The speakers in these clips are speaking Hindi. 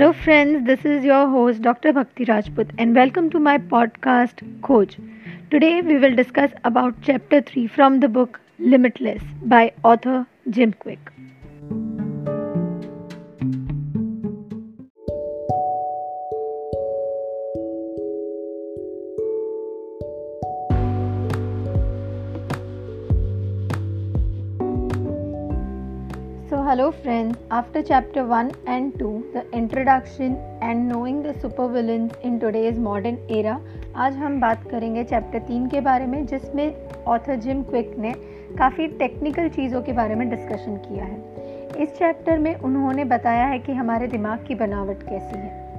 Hello, friends. This is your host, Dr. Bhakti Rajput, and welcome to my podcast, Coach. Today, we will discuss about chapter 3 from the book Limitless by author Jim Quick. Hello friends. After chapter 1 and 2, the introduction and knowing the supervillains in today's modern era, आज हम बात करेंगे चैप्टर तीन के बारे में जिसमें ऑथर जिम क्विक ने काफ़ी टेक्निकल चीज़ों के बारे में डिस्कशन किया है। इस चैप्टर में उन्होंने बताया है कि हमारे दिमाग की बनावट कैसी है।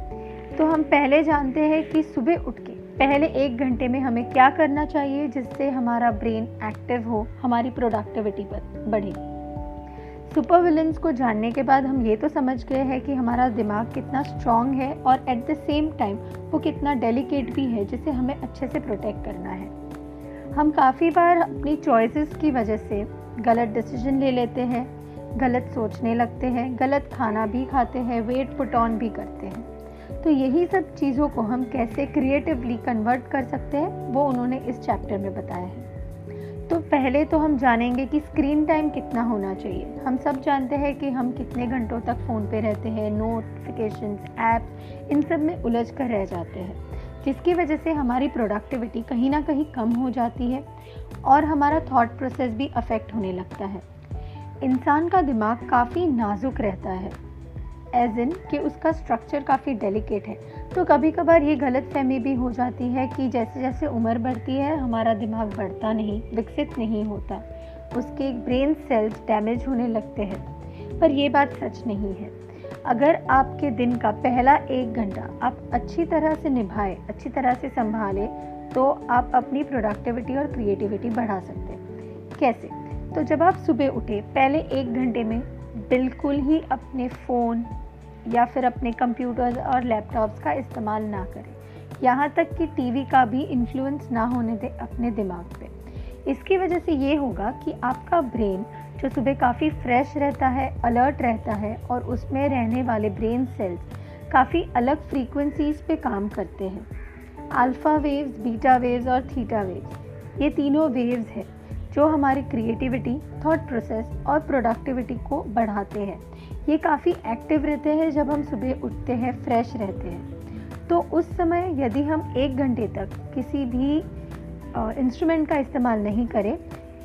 तो हम पहले जानते हैं कि सुबह उठ के पहले एक घंटे में हमें क्या करना चाहिए जिससे हमारा ब्रेन एक्टिव हो हमारी प्रोडक्टिविटी बढ़े। सुपर विलन्स को जानने के बाद हम ये तो समझ गए हैं कि हमारा दिमाग कितना स्ट्रॉन्ग है और एट द सेम टाइम वो कितना डेलिकेट भी है, जिसे हमें अच्छे से प्रोटेक्ट करना है। हम काफ़ी बार अपनी चॉइसेस की वजह से गलत डिसीज़न ले लेते हैं, गलत सोचने लगते हैं, गलत खाना भी खाते हैं वेट पुट ऑन भी करते हैं। तो यही सब चीज़ों को हम कैसे क्रिएटिवली कन्वर्ट कर सकते हैं, वो उन्होंने इस चैप्टर में बताया है। तो पहले तो हम जानेंगे कि स्क्रीन टाइम कितना होना चाहिए। हम सब जानते हैं कि हम कितने घंटों तक फ़ोन पे रहते हैं नोटिफिकेशन ऐप्स इन सब में उलझ कर रह जाते हैं। जिसकी वजह से हमारी प्रोडक्टिविटी कहीं ना कहीं कम हो जाती है और हमारा थॉट प्रोसेस भी अफेक्ट होने लगता है। इंसान का दिमाग काफ़ी नाजुक रहता है। एज इन कि उसका स्ट्रक्चर काफ़ी डेलिकेट है। तो कभी कभार ये गलत फहमी भी हो जाती है कि जैसे जैसे उम्र बढ़ती है, हमारा दिमाग बढ़ता नहीं, विकसित नहीं होता। उसके ब्रेन सेल्स डैमेज होने लगते हैं। पर यह बात सच नहीं है। अगर आपके दिन का पहला एक घंटा आप अच्छी तरह से निभाए, अच्छी तरह से संभालें तो आप अपनी प्रोडक्टिविटी और क्रिएटिविटी बढ़ा सकते हैं। कैसे? तो जब आप सुबह उठे, पहले एक घंटे में बिल्कुल ही अपने फ़ोन या फिर अपने कंप्यूटर्स और लैपटॉप्स का इस्तेमाल ना करें। यहाँ तक कि टीवी का भी इन्फ्लुएंस ना होने दें, अपने दिमाग पे। इसकी वजह से ये होगा कि आपका ब्रेन जो सुबह काफ़ी फ्रेश रहता है अलर्ट रहता है और उसमें रहने वाले ब्रेन सेल्स काफ़ी अलग फ्रीक्वेंसीज पे काम करते हैं। अल्फ़ा वेव्स बीटा वेव्स और थीटा वेव्स ये तीनों वेव्स हैं, जो हमारी क्रिएटिविटी थॉट प्रोसेस और प्रोडक्टिविटी को बढ़ाते हैं। ये काफ़ी एक्टिव रहते हैं जब हम सुबह उठते हैं फ्रेश रहते हैं। तो उस समय यदि हम एक घंटे तक किसी भी इंस्ट्रूमेंट का इस्तेमाल नहीं करें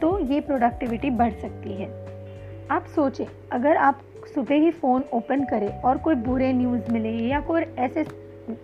तो ये प्रोडक्टिविटी बढ़ सकती है। आप सोचें, अगर आप सुबह ही फ़ोन ओपन करें और कोई बुरे न्यूज़ मिले या कोई ऐसे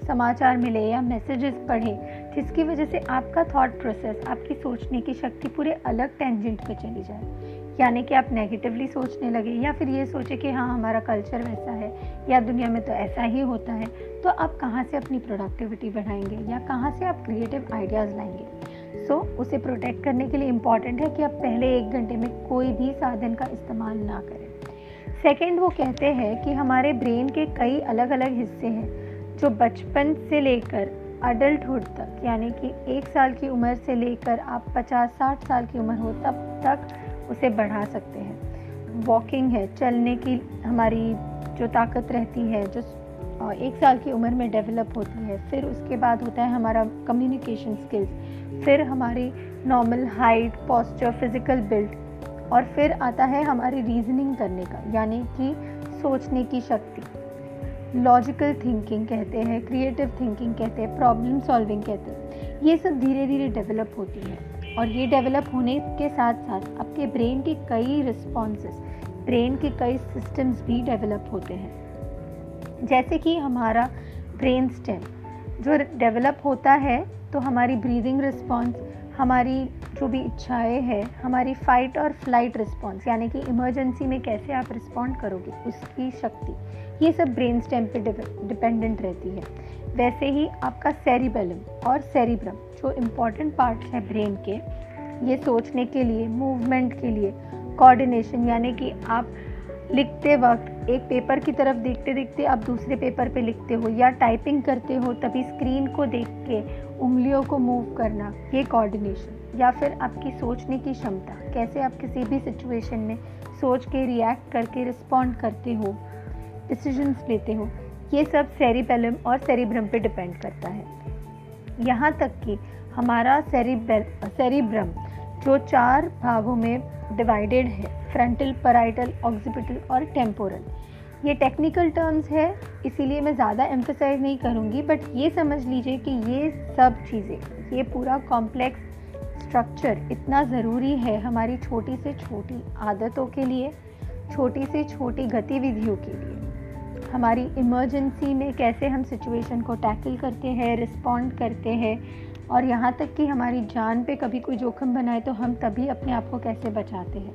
समाचार मिले या मैसेजेस पढ़ें, जिसकी वजह से आपका थॉट प्रोसेस आपकी सोचने की शक्ति पूरे अलग टेंजेंट पे चली जाए। यानी कि आप नेगेटिवली सोचने लगे या फिर ये सोचे कि हाँ हमारा कल्चर वैसा है या दुनिया में तो ऐसा ही होता है तो आप कहाँ से अपनी प्रोडक्टिविटी बढ़ाएँगे या कहाँ से आप क्रिएटिव आइडियाज़ लाएँगे? सो so, उसे प्रोटेक्ट करने के लिए इंपॉर्टेंट है कि आप पहले एक घंटे में कोई भी साधन का इस्तेमाल ना करें। सेकेंड वो कहते हैं कि हमारे ब्रेन के कई अलग अलग हिस्से हैं जो बचपन से लेकर अडल्टहुड तक यानी कि एक साल की उम्र से लेकर आप पचास साठ साल की उम्र हो तब तक उसे बढ़ा सकते हैं। वॉकिंग है, चलने की हमारी जो ताकत रहती है, जो एक साल की उम्र में डेवलप होती है, फिर उसके बाद होता है हमारा कम्युनिकेशन स्किल्स फिर हमारी normal height posture physical build और फिर आता है हमारी रीजनिंग करने का, यानी कि सोचने की शक्ति। लॉजिकल थिंकिंग कहते हैं क्रिएटिव थिंकिंग कहते हैं प्रॉब्लम सॉल्विंग कहते हैं, ये सब धीरे धीरे डेवलप होती है। और ये डेवलप होने के साथ साथ आपके ब्रेन के कई रिस्पॉन्सेस ब्रेन के कई सिस्टम्स भी डेवलप होते हैं। जैसे कि हमारा ब्रेन स्टेम जो डेवलप होता है तो हमारी ब्रीदिंग रिस्पॉन्स हमारी जो भी इच्छाएँ हैं, हमारी फ़ाइट और फ़्लाइट रिस्पॉन्स यानी कि इमरजेंसी में कैसे आप रिस्पॉन्ड करोगे, उसकी शक्ति, ये सब ब्रेन स्टेम पे डिपेंडेंट रहती है। वैसे ही आपका सेरिबेलम और सेरिब्रम, जो इंपॉर्टेंट पार्ट्स हैं ब्रेन के, ये सोचने के लिए मूवमेंट के लिए कोऑर्डिनेशन यानी कि आप लिखते वक्त एक पेपर की तरफ़ देखते देखते आप दूसरे पेपर पे लिखते हो या टाइपिंग करते हो तभी स्क्रीन को देख के उंगलियों को मूव करना, ये कोऑर्डिनेशन या फिर आपकी सोचने की क्षमता, कैसे आप किसी भी सिचुएशन में सोच के रिएक्ट करके रिस्पॉन्ड करते हो डिसीजंस लेते हो ये सब सेरिपेलम और सेरिब्रम पे डिपेंड करता है। यहाँ तक कि हमारा सेरिबेल सेरिब्रम जो चार भागों में डिवाइडेड है फ्रंटल पराइटल ऑक्सीपिटल और टेम्पोरल ये टेक्निकल टर्म्स है, इसीलिए मैं ज़्यादा एम्फोसाइज नहीं करूँगी बट ये समझ लीजिए कि ये सब चीज़ें, ये पूरा कॉम्प्लेक्स स्ट्रक्चर इतना ज़रूरी है हमारी छोटी से छोटी आदतों के लिए, छोटी से छोटी गतिविधियों के लिए। हमारी इमरजेंसी में कैसे हम सिचुएशन को टैकल करते हैं रिस्पॉन्ड करते हैं और यहाँ तक कि हमारी जान पे कभी कोई जोखिम बनाए तो हम तभी अपने आप को कैसे बचाते हैं।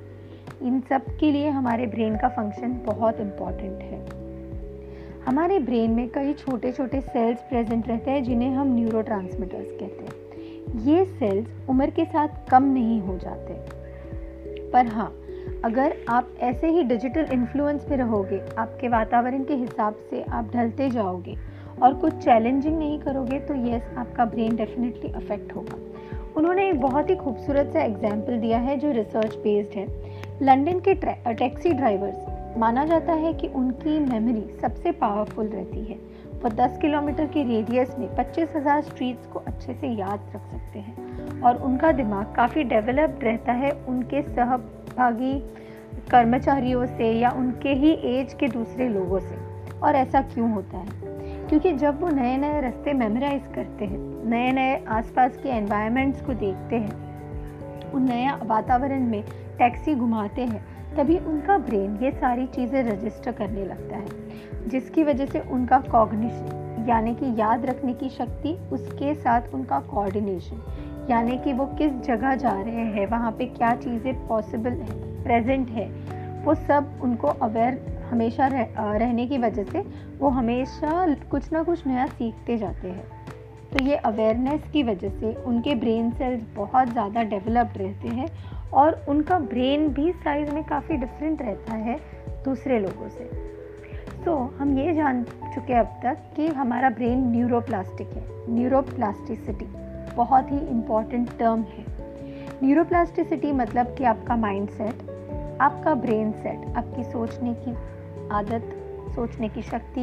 इन सब के लिए हमारे ब्रेन का फ़ंक्शन बहुत इंपॉर्टेंट है। हमारे ब्रेन में कई छोटे छोटे सेल्स प्रेजेंट रहते हैं, जिन्हें हम न्यूरो कहते हैं। ये सेल्स उम्र के साथ कम नहीं हो जाते। पर हाँ अगर आप ऐसे ही डिजिटल इन्फ्लुएंस में रहोगे आपके वातावरण के हिसाब से आप ढलते जाओगे और कुछ चैलेंजिंग नहीं करोगे तो यस आपका ब्रेन डेफिनेटली अफेक्ट होगा। उन्होंने एक बहुत ही खूबसूरत सा एग्ज़ाम्पल दिया है जो रिसर्च बेस्ड है। लंदन के टैक्सी ड्राइवर्स माना जाता है कि उनकी मेमोरी सबसे पावरफुल रहती है। वो 10 किलोमीटर के रेडियस में 25,000 स्ट्रीट्स को अच्छे से याद रख सकते हैं और उनका दिमाग काफ़ी डेवलप्ड रहता है उनके सहभागी कर्मचारियों से या उनके ही एज के दूसरे लोगों से। और ऐसा क्यों होता है? क्योंकि जब वो नए नए रास्ते मेमोराइज करते हैं नए नए आसपास के एनवायरनमेंट्स को देखते हैं, उन नया वातावरण में टैक्सी घुमाते हैं, तभी उनका ब्रेन ये सारी चीज़ें रजिस्टर करने लगता है। जिसकी वजह से उनका कॉग्निशन यानी कि याद रखने की शक्ति, उसके साथ उनका कोऑर्डिनेशन यानी कि वो किस जगह जा रहे हैं वहाँ पे क्या चीज़ें पॉसिबल प्रेजेंट है वो सब उनको अवेयर हमेशा रह, रहने की वजह से वो हमेशा कुछ ना कुछ नया सीखते जाते हैं। तो ये अवेयरनेस की वजह से उनके ब्रेन सेल्स बहुत ज़्यादा डेवलप्ड रहते हैं और उनका ब्रेन भी साइज़ में काफ़ी डिफरेंट रहता है दूसरे लोगों से। तो हम ये जान चुके अब तक कि हमारा ब्रेन न्यूरोप्लास्टिक है न्यूरोप्लास्टिसिटी बहुत ही इंपॉर्टेंट टर्म है। न्यूरोप्लास्टिसिटी मतलब कि आपका माइंड सेट आपका ब्रेन सेट आपकी सोचने की आदत, सोचने की शक्ति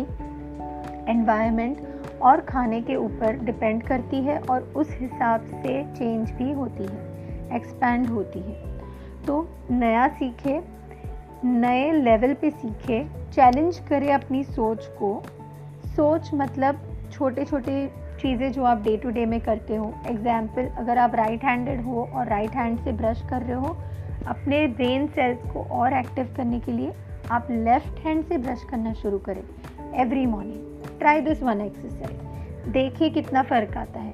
एनवायरनमेंट और खाने के ऊपर डिपेंड करती है और उस हिसाब से चेंज भी होती है एक्सपैंड होती है। तो नया सीखे, नए लेवल पे सीखे चैलेंज करें अपनी सोच को। सोच मतलब छोटे छोटे चीज़ें जो आप डे टू डे में करते हो एग्ज़ाम्पल अगर आप राइट हैंडेड हो और राइट हैंड से ब्रश कर रहे हो, अपने ब्रेन सेल्स को और एक्टिव करने के लिए आप लेफ़्ट हैंड से ब्रश करना शुरू करें every morning try this one exercise देखिए कितना फ़र्क आता है।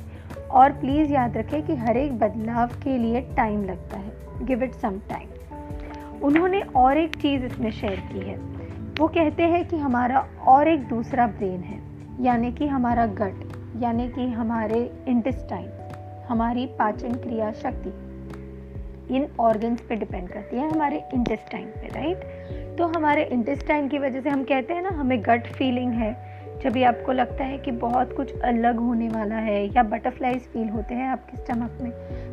और प्लीज़ याद रखें कि हर एक बदलाव के लिए टाइम लगता है। गिव इट सम टाइम उन्होंने और एक चीज़ इसमें शेयर की है। वो कहते हैं कि हमारा और एक दूसरा ब्रेन है, यानी कि हमारा गट यानी कि हमारे इंटेस्टाइन हमारी पाचन क्रिया शक्ति, इन ऑर्गन्स पे डिपेंड करती है हमारे इंटेस्टाइन पे राइट तो हमारे इंटेस्टाइन की वजह से हम कहते हैं ना, हमें गट फीलिंग है। जब भी आपको लगता है कि बहुत कुछ अलग होने वाला है या बटरफ्लाइज फील होते हैं आपके स्टमक में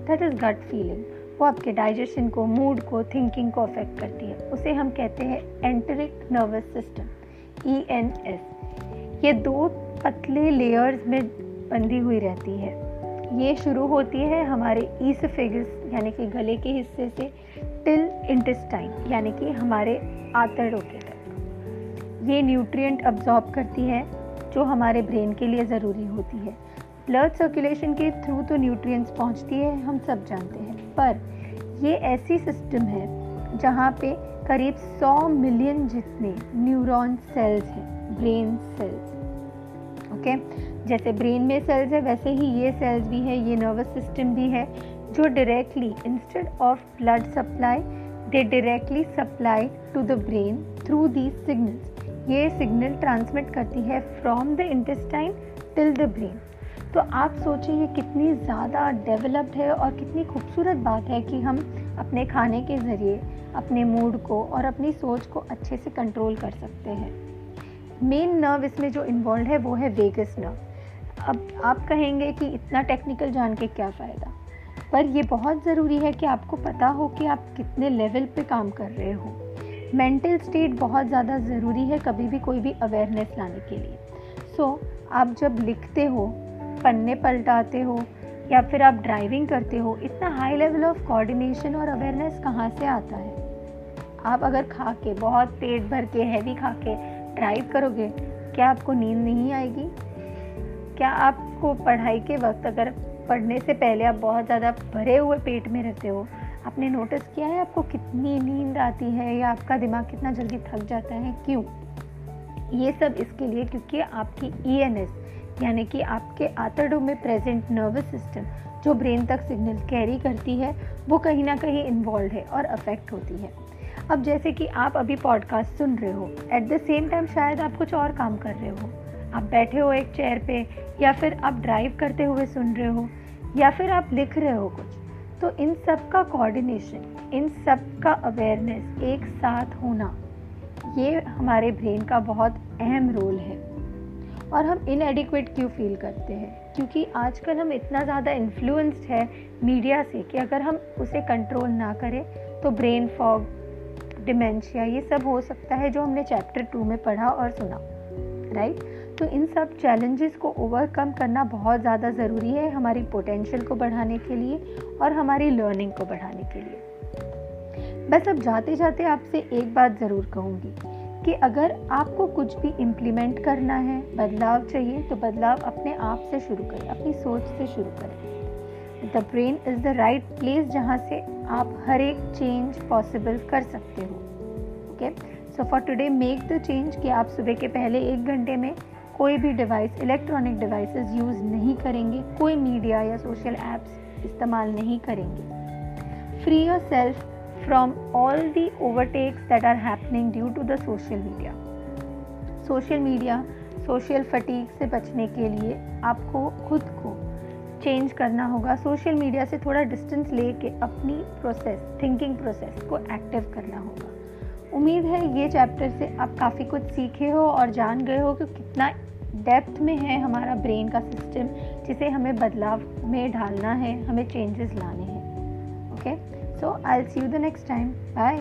दैट इज़ गट फीलिंग वो आपके डाइजेशन को मूड को थिंकिंग को अफेक्ट करती है। उसे हम कहते हैं enteric nervous system E N S ये दो पतले लेयर्स में बंधी हुई रहती है। ये शुरू होती है हमारे ईसफेगस यानी कि गले के हिस्से से टिल इंटेस्टाइन यानी कि हमारे आंतड़ों के तक। ये न्यूट्रिएंट अब्जॉर्ब करती है, जो हमारे ब्रेन के लिए ज़रूरी होती है। ब्लड सर्कुलेशन के थ्रू तो न्यूट्रिएंट्स पहुँचती है, हम सब जानते हैं। पर ये ऐसी सिस्टम है, जहाँ पे करीब 100 मिलियन जितने न्यूरॉन सेल्स हैं। ब्रेन सेल्स ओके जैसे ब्रेन में सेल्स है, वैसे ही ये सेल्स भी है, ये नर्वस सिस्टम भी है, जो directly instead of blood supply they directly supply to the brain through these signals ये सिग्नल ट्रांसमिट करती है from the intestine till the brain तो आप सोचिए, ये कितनी ज़्यादा डेवलप्ड है और कितनी खूबसूरत बात है कि हम अपने खाने के ज़रिए, अपने मूड को और अपनी सोच को अच्छे से कंट्रोल कर सकते हैं। मेन नर्व इसमें जो इन्वॉल्व है वो है वेगस नर्व अब आप कहेंगे कि इतना टेक्निकल जान के क्या फ़ायदा? पर ये बहुत ज़रूरी है कि आपको पता हो कि आप कितने लेवल पे काम कर रहे हो। मेंटल स्टेट बहुत ज़्यादा ज़रूरी है कभी भी कोई भी अवेयरनेस लाने के लिए। सो so, आप जब लिखते हो पन्ने पलटाते हो या फिर आप ड्राइविंग करते हो इतना हाई लेवल ऑफ़ कोऑर्डिनेशन और अवेयरनेस कहाँ से आता है? आप अगर खा के बहुत पेट भर के हैवी खा के ड्राइव करोगे, क्या आपको नींद नहीं आएगी? क्या आपको पढ़ाई के वक्त अगर पढ़ने से पहले आप बहुत ज़्यादा भरे हुए पेट में रहते हो, आपने नोटिस किया है आपको कितनी नींद आती है या आपका दिमाग कितना जल्दी थक जाता है? क्यों? ये सब इसके लिए क्योंकि आपकी ई e यानी कि आपके आतड़ों में प्रेजेंट नर्वस सिस्टम जो ब्रेन तक सिग्नल कैरी करती है, वो कहीं ना कहीं इन्वॉल्व है और अफेक्ट होती है। अब जैसे कि आप अभी पॉडकास्ट सुन रहे हो एट द सेम टाइम शायद आप कुछ और काम कर रहे हो। आप बैठे हो एक चेयर पे, या फिर आप ड्राइव करते हुए सुन रहे हो, या फिर आप लिख रहे हो कुछ। तो इन सब का कोऑर्डिनेशन इन सब का अवेयरनेस एक साथ होना, ये हमारे ब्रेन का बहुत अहम रोल है। और हम इनएडिक्वेट क्यों फील करते हैं? क्योंकि आजकल हम इतना ज़्यादा इन्फ्लुएंस्ड है मीडिया से कि अगर हम उसे कंट्रोल ना करें तो ब्रेन फॉग डिमेंशिया ये सब हो सकता है जो हमने चैप्टर टू में पढ़ा और सुना राइट तो इन सब चैलेंजेस को ओवरकम करना बहुत ज़्यादा ज़रूरी है हमारी पोटेंशियल को बढ़ाने के लिए और हमारी लर्निंग को बढ़ाने के लिए। बस अब जाते जाते आपसे एक बात ज़रूर कहूँगी कि अगर आपको कुछ भी इम्प्लीमेंट करना है, बदलाव चाहिए तो बदलाव अपने आप से शुरू करें, अपनी सोच से शुरू करें। The brain is the right place जहाँ से आप हर एक चेंज पॉसिबल कर सकते हो। Okay so for today make the change कि आप सुबह के पहले एक घंटे में कोई भी डिवाइस इलेक्ट्रॉनिक डिवाइसेस यूज़ नहीं करेंगे। कोई मीडिया या सोशल एप्स इस्तेमाल नहीं करेंगे। Free yourself from all the overtakes that are happening due to the social media social media social fatigue से बचने के लिए आपको खुद को चेंज करना होगा सोशल मीडिया से थोड़ा डिस्टेंस ले लेके अपनी प्रोसेस थिंकिंग प्रोसेस को एक्टिव करना होगा। उम्मीद है ये चैप्टर से आप काफ़ी कुछ सीखे हो और जान गए हो कि कितना डेप्थ में है हमारा ब्रेन का सिस्टम जिसे हमें बदलाव में ढालना है, हमें चेंजेस लाने हैं। Okay so I see you the next time bye